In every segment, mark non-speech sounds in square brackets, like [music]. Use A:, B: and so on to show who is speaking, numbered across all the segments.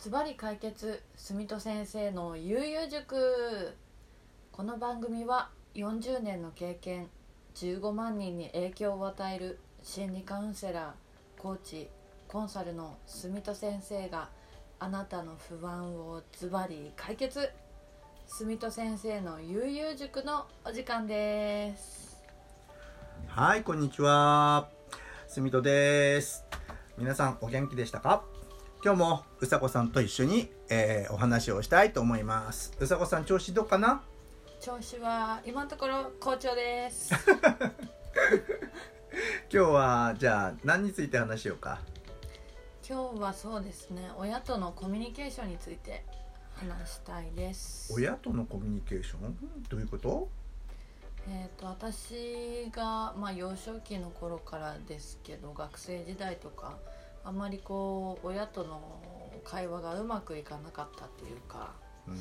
A: ズバリ解決住戸先生の悠々塾この番組は40年の経験15万人に影響を与える心理カウンセラーコーチコンサルの住戸先生があなたの不安をズバリ解決住戸先生の悠々塾のお時間です
B: はい、こんにちは。すみとです。皆さんお元気でしたか？今日もうさこさんと一緒に、えーお話をしたいと思います。うさこさん調子どうかな？
A: 調子は今のところ好調です。[laughs]
B: 今日はじゃあ何について話しようか？
A: 今日はそうですね。親とのコミュニケーションについて話したいです。
B: 親とのコミュニケーション？どういうこと？
A: えー、と私が、まあ、幼少期の頃からですけど学生時代とかあまりこう親との会話がうまくいかなかったっていうか
B: うん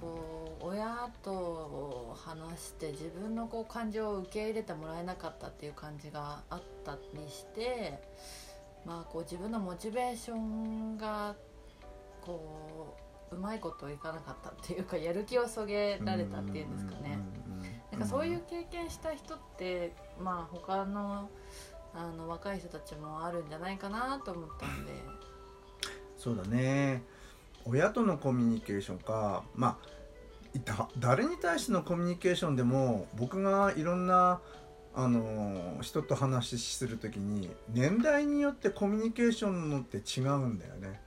A: こう親と話して自分のこう感情を受け入れてもらえなかったっていう感じがあったりして、まあ、こう自分のモチベーションがこううまいこといかなかったっていうかやる気をそげられたっていうんですかね。なんかそういう経験した人ってまあ他のあの若い人たちもあるんじゃないかなと思ったんで。
B: そうだね。親とのコミュニケーションかまあだ誰に対してのコミュニケーションでも僕がいろんなあの人と話しする時に年代によってコミュニケーションのって違うんだよね。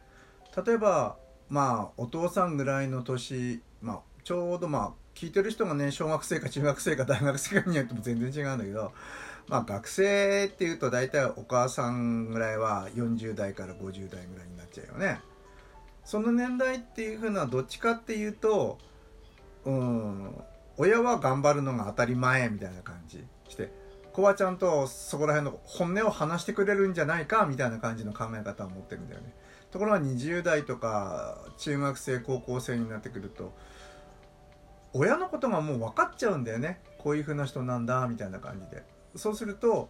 B: 例えばまあお父さんぐらいの年、まあ、ちょうどまあ聞いてる人がね小学生か中学生か大学生かによっても全然違うんだけどまあ学生っていうと大体お母さんぐらいは40代から50代ぐらいになっちゃうよね。その年代っていうふうのはどっちかっていうとうん親は頑張るのが当たり前みたいな感じ。して子はちゃんとそこら辺の本音を話してくれるんじゃないかみたいな感じの考え方を持ってるんだよね。ところが20代とか中学生高校生になってくると親のことがもう分かっちゃうんだよね。こういう風な人なんだみたいな感じで。そうすると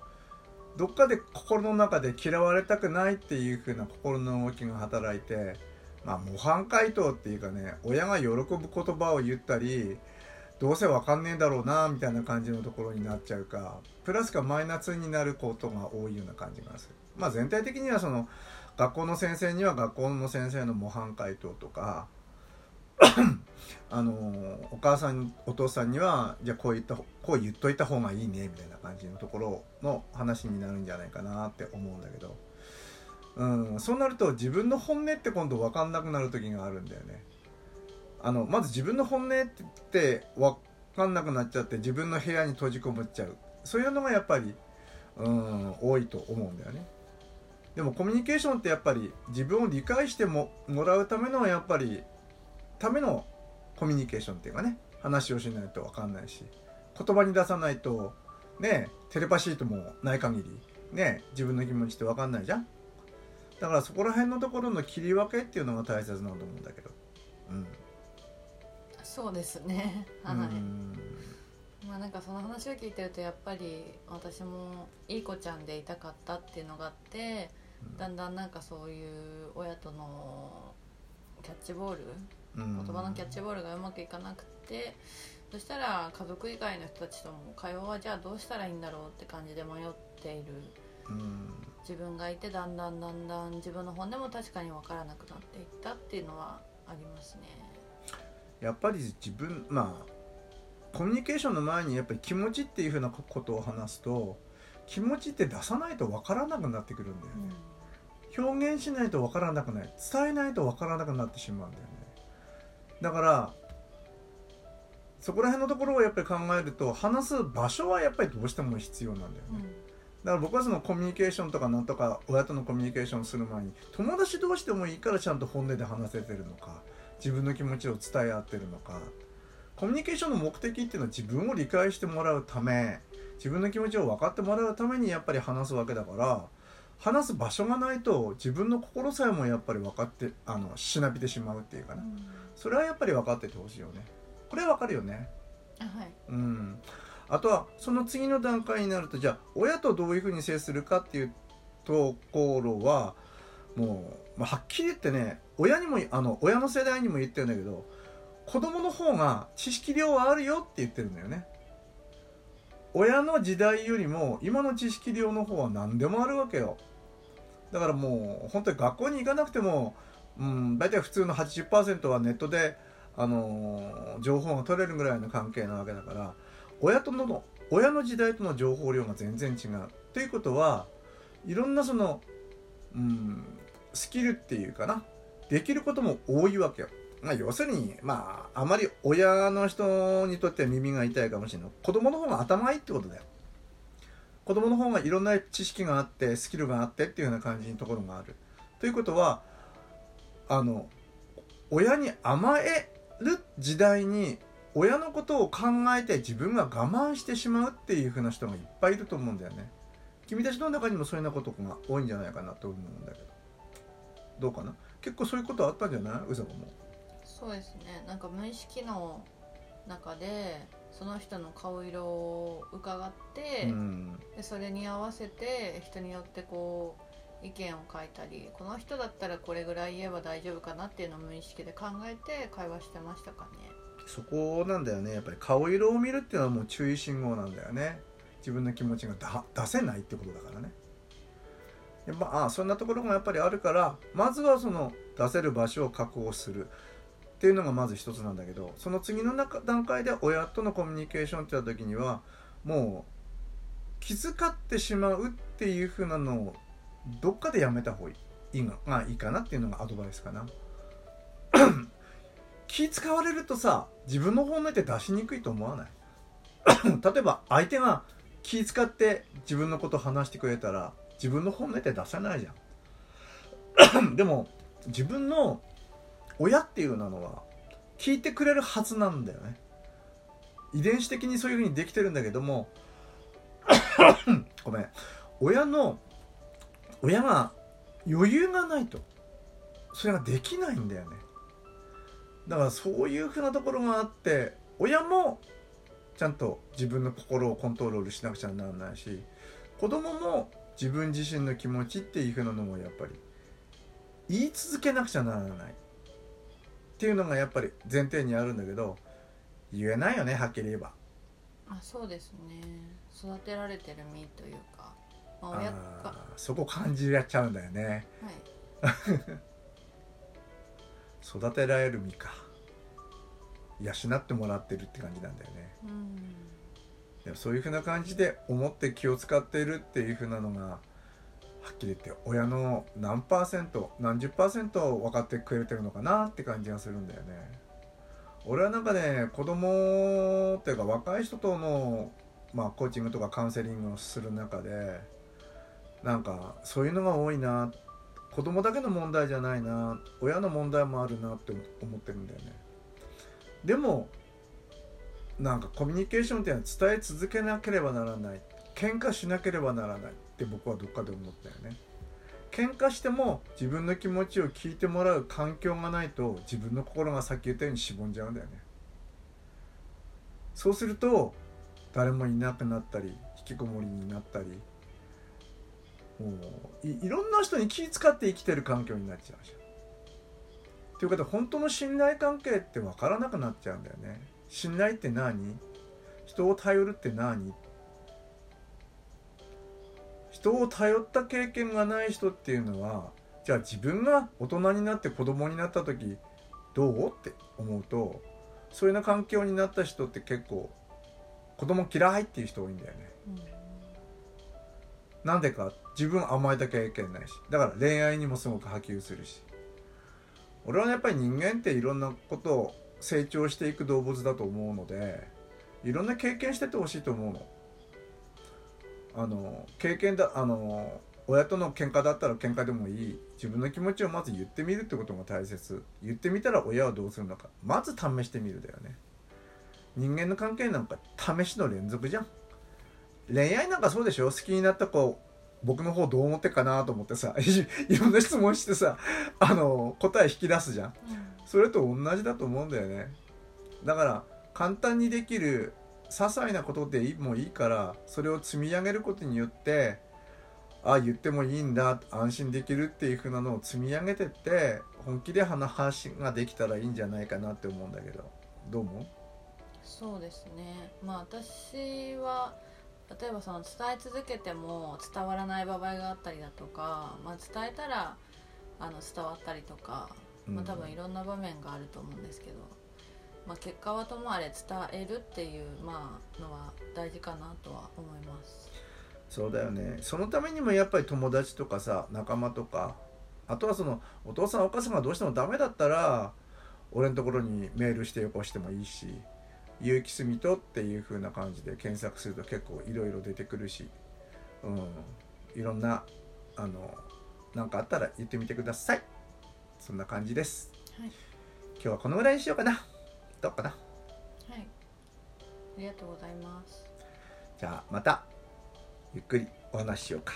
B: どっかで心の中で嫌われたくないっていう風な心の動きが働いてまあ模範解答っていうかね親が喜ぶ言葉を言ったりどうせわかんねえだろうなみたいな感じのところになっちゃうかプラスかマイナスになることが多いような感じがする。まあ全体的にはその学校の先生には学校の先生の模範解答とかあのお母さんお父さんにはじゃあこう言ったこう言っといた方がいいねみたいな感じのところの話になるんじゃないかなって思うんだけど、うん、そうなると自分の本音って今度分かんなくなる時があるんだよね。あのまず自分の本音って分かんなくなっちゃって自分の部屋に閉じこもっちゃうそういうのがやっぱり、うん、多いと思うんだよね。でもコミュニケーションってやっぱり自分を理解してももらうためのやっぱりためのコミュニケーションっていうかね話をしないと分かんないし言葉に出さないとねテレパシートもない限りね自分の気持ちって分かんないじゃん。だからそこら辺のところの切り分けっていうのが大切なんだと思うんだけど。うん。
A: そうですね。はい、
B: うん。
A: まあなんかその話を聞いてるとやっぱり私もいい子ちゃんでいたかったっていうのがあってだんだんなんかそういう親とのキャッチボール
B: うん
A: 言葉のキャッチボールがうまくいかなくてそしたら家族以外の人たちとも会話はじゃあどうしたらいいんだろうって感じで迷っている。
B: うん。
A: 自分がいてだんだんだんだん自分の本音も確かに分からなくなっていったっていうのはありますね。
B: やっぱり自分まあコミュニケーションの前にやっぱり気持ちっていうふうなことを話すと気持ちって出さないと分からなくなってくるんだよね、表現しないと分からなくない。伝えないと分からなくなってしまうんだよねだからそこら辺のところをやっぱり考えると話す場所はやっぱりどうしても必要なんだよね、
A: うん。
B: だから僕はそのコミュニケーションとかなんとか親とのコミュニケーションする前に友達同士でもいいからちゃんと本音で話せてるのか自分の気持ちを伝え合ってるのかコミュニケーションの目的っていうのは自分を理解してもらうため自分の気持ちを分かってもらうためにやっぱり話すわけだから話す場所がないと自分の心さえもやっぱり分かってあのしなびてしまうっていうかなそれはやっぱり分かっててほしいよね。これは分かるよね。
A: あはい。
B: うん、あとはその次の段階になるとじゃあ親とどういうふうに接するかっていうところはもう、まあ、はっきり言ってね親にもあの親の世代にも言ってるんだけど子供の方が知識量はあるよって言ってるんだよね。親の時代よりも今の知識量の方は何でもあるわけよ。だからもう本当に学校に行かなくても、うん、大体普通の80%はネットで、あのー、情報が取れるぐらいの関係なわけだから親との親の時代との情報量が全然違うということはいろんなその、うん、スキルっていうかなできることも多いわけよ。まあ、要するに、まあ、あまり親の人にとっては耳が痛いかもしれない。子供の方が頭いいってことだよ。子供の方がいろんな知識があって、スキルがあってっていうような感じのところがある。ということは、あの、親に甘える時代に、親のことを考えて自分が我慢してしまうっていう風な人がいっぱいいると思うんだよね。君たちの中にもそういうようなことが多いんじゃないかなと思うんだけど。どうかな？結構そういうことあったんじゃない？うざも。
A: そうですね。なんか無意識の中でその人の顔色を伺って、うん、でそれに合わせて人によってこう意見を書いたりこの人だったらこれぐらい言えば大丈夫かなっていうのを無意識で考えて会話してましたかね。
B: そこなんだよね。やっぱり顔色を見るっていうのはもう注意信号なんだよね。自分の気持ちが出せないってことだからね。やっぱあそんなところがやっぱりあるからまずはその出せる場所を確保するっていうのがまず一つなんだけどその次の段階で親とのコミュニケーションって言った時にはもう気遣ってしまうっていう風なのをどっかでやめた方がいい。がいいかなっていうのがアドバイスかな。[coughs] 気使われるとさ自分の本音って出しにくいと思わない？[coughs] 例えば相手が気使って自分のこと話してくれたら自分の本音って出せないじゃん。[coughs] でも自分の親っていうのは聞いてくれるはずなんだよね。遺伝子的にそういうふうにできてるんだけどもごめん。親の親が余裕がないと。それができないんだよね。だからそういうふうなところがあって親もちゃんと自分の心をコントロールしなくちゃならないし子供も自分自身の気持ちっていうふうなのもやっぱり言い続けなくちゃならない。っていうのがやっぱり前提にあるんだけど言えないよねはっきり言えば。
A: あそうですね。育てられてる身というか、
B: まあ、そこ感じやっちゃうんだよね。はい。[laughs] 育てられる身か。養ってもらってるって感じなんだよね。うん。そういうふうな感じで思って気を使っているっていうふうなのがはっきり言って親の何パーセント何十パーセント分かってくれてるのかなって感じがするんだよね。俺はなんかね子供っていうか若い人との、まあ、コーチングとかカウンセリングをする中でなんかそういうのが多いな子供だけの問題じゃないな親の問題もあるなって思ってるんだよね。でもなんかコミュニケーションっていうのは伝え続けなければならない喧嘩しなければならないって僕はどっかで思ったよね喧嘩しても自分の気持ちを聞いてもらう環境がないと自分の心がさっき言ったようにしぼんじゃうんだよねそうすると誰もいなくなったり引きこもりになったりもういろんな人に気使って生きてる環境になっちゃうじゃん。ということで本当の信頼関係って分からなくなっちゃうんだよね。信頼って何？人を頼るって何？人を頼った経験がない人っていうのはじゃあ自分が大人になって子供になった時どう？って思うとそういうな環境になった人って結構子供嫌いっていう人多いんだよね。なんでか自分甘えた経験ないし。だから恋愛にもすごく波及するし。俺はやっぱり人間っていろんなことを成長していく動物だと思うのでいろんな経験しててほしいと思うの。あの経験だあの親との喧嘩だったら喧嘩でもいい。自分の気持ちをまず言ってみるってことが大切。言ってみたら親はどうするのか。まず試してみるだよね。人間の関係なんか試しの連続じゃん。恋愛なんかそうでしょ？好きになった子僕の方どう思ってかなと思ってさ [laughs] いろんな質問してさあの答え引き出すじゃん、うん。それと同じだと思うんだよね。だから簡単にできる些細なことでもいいからそれを積み上げることによってああ言ってもいいんだ安心できるっていう風なのを積み上げてって本気で話ができたらいいんじゃないかなって思うんだけどどう思う？
A: そうですね。まあ私は例えばその伝え続けても伝わらない場合があったりだとか、まあ、伝えたらあの伝わったりとか、まあ、多分いろんな場面があると思うんですけど、まあ、結果はともあれ伝えるっていう、まあのは大事かなとは思います。
B: そうだよね。そのためにもやっぱり友達とかさ仲間とかあとはそのお父さんお母さんがどうしてもダメだったら俺のところにメールしてよこしてもいいし結城住とっていう風な感じで検索すると結構いろいろ出てくるし、うん、いろんなあの何かあったら言ってみてください。そんな感じです、
A: はい。
B: 今日はこのぐらいにしようかな。どうかな。
A: はい。ありがとうございます。
B: じゃあまたゆっくりお話ししようか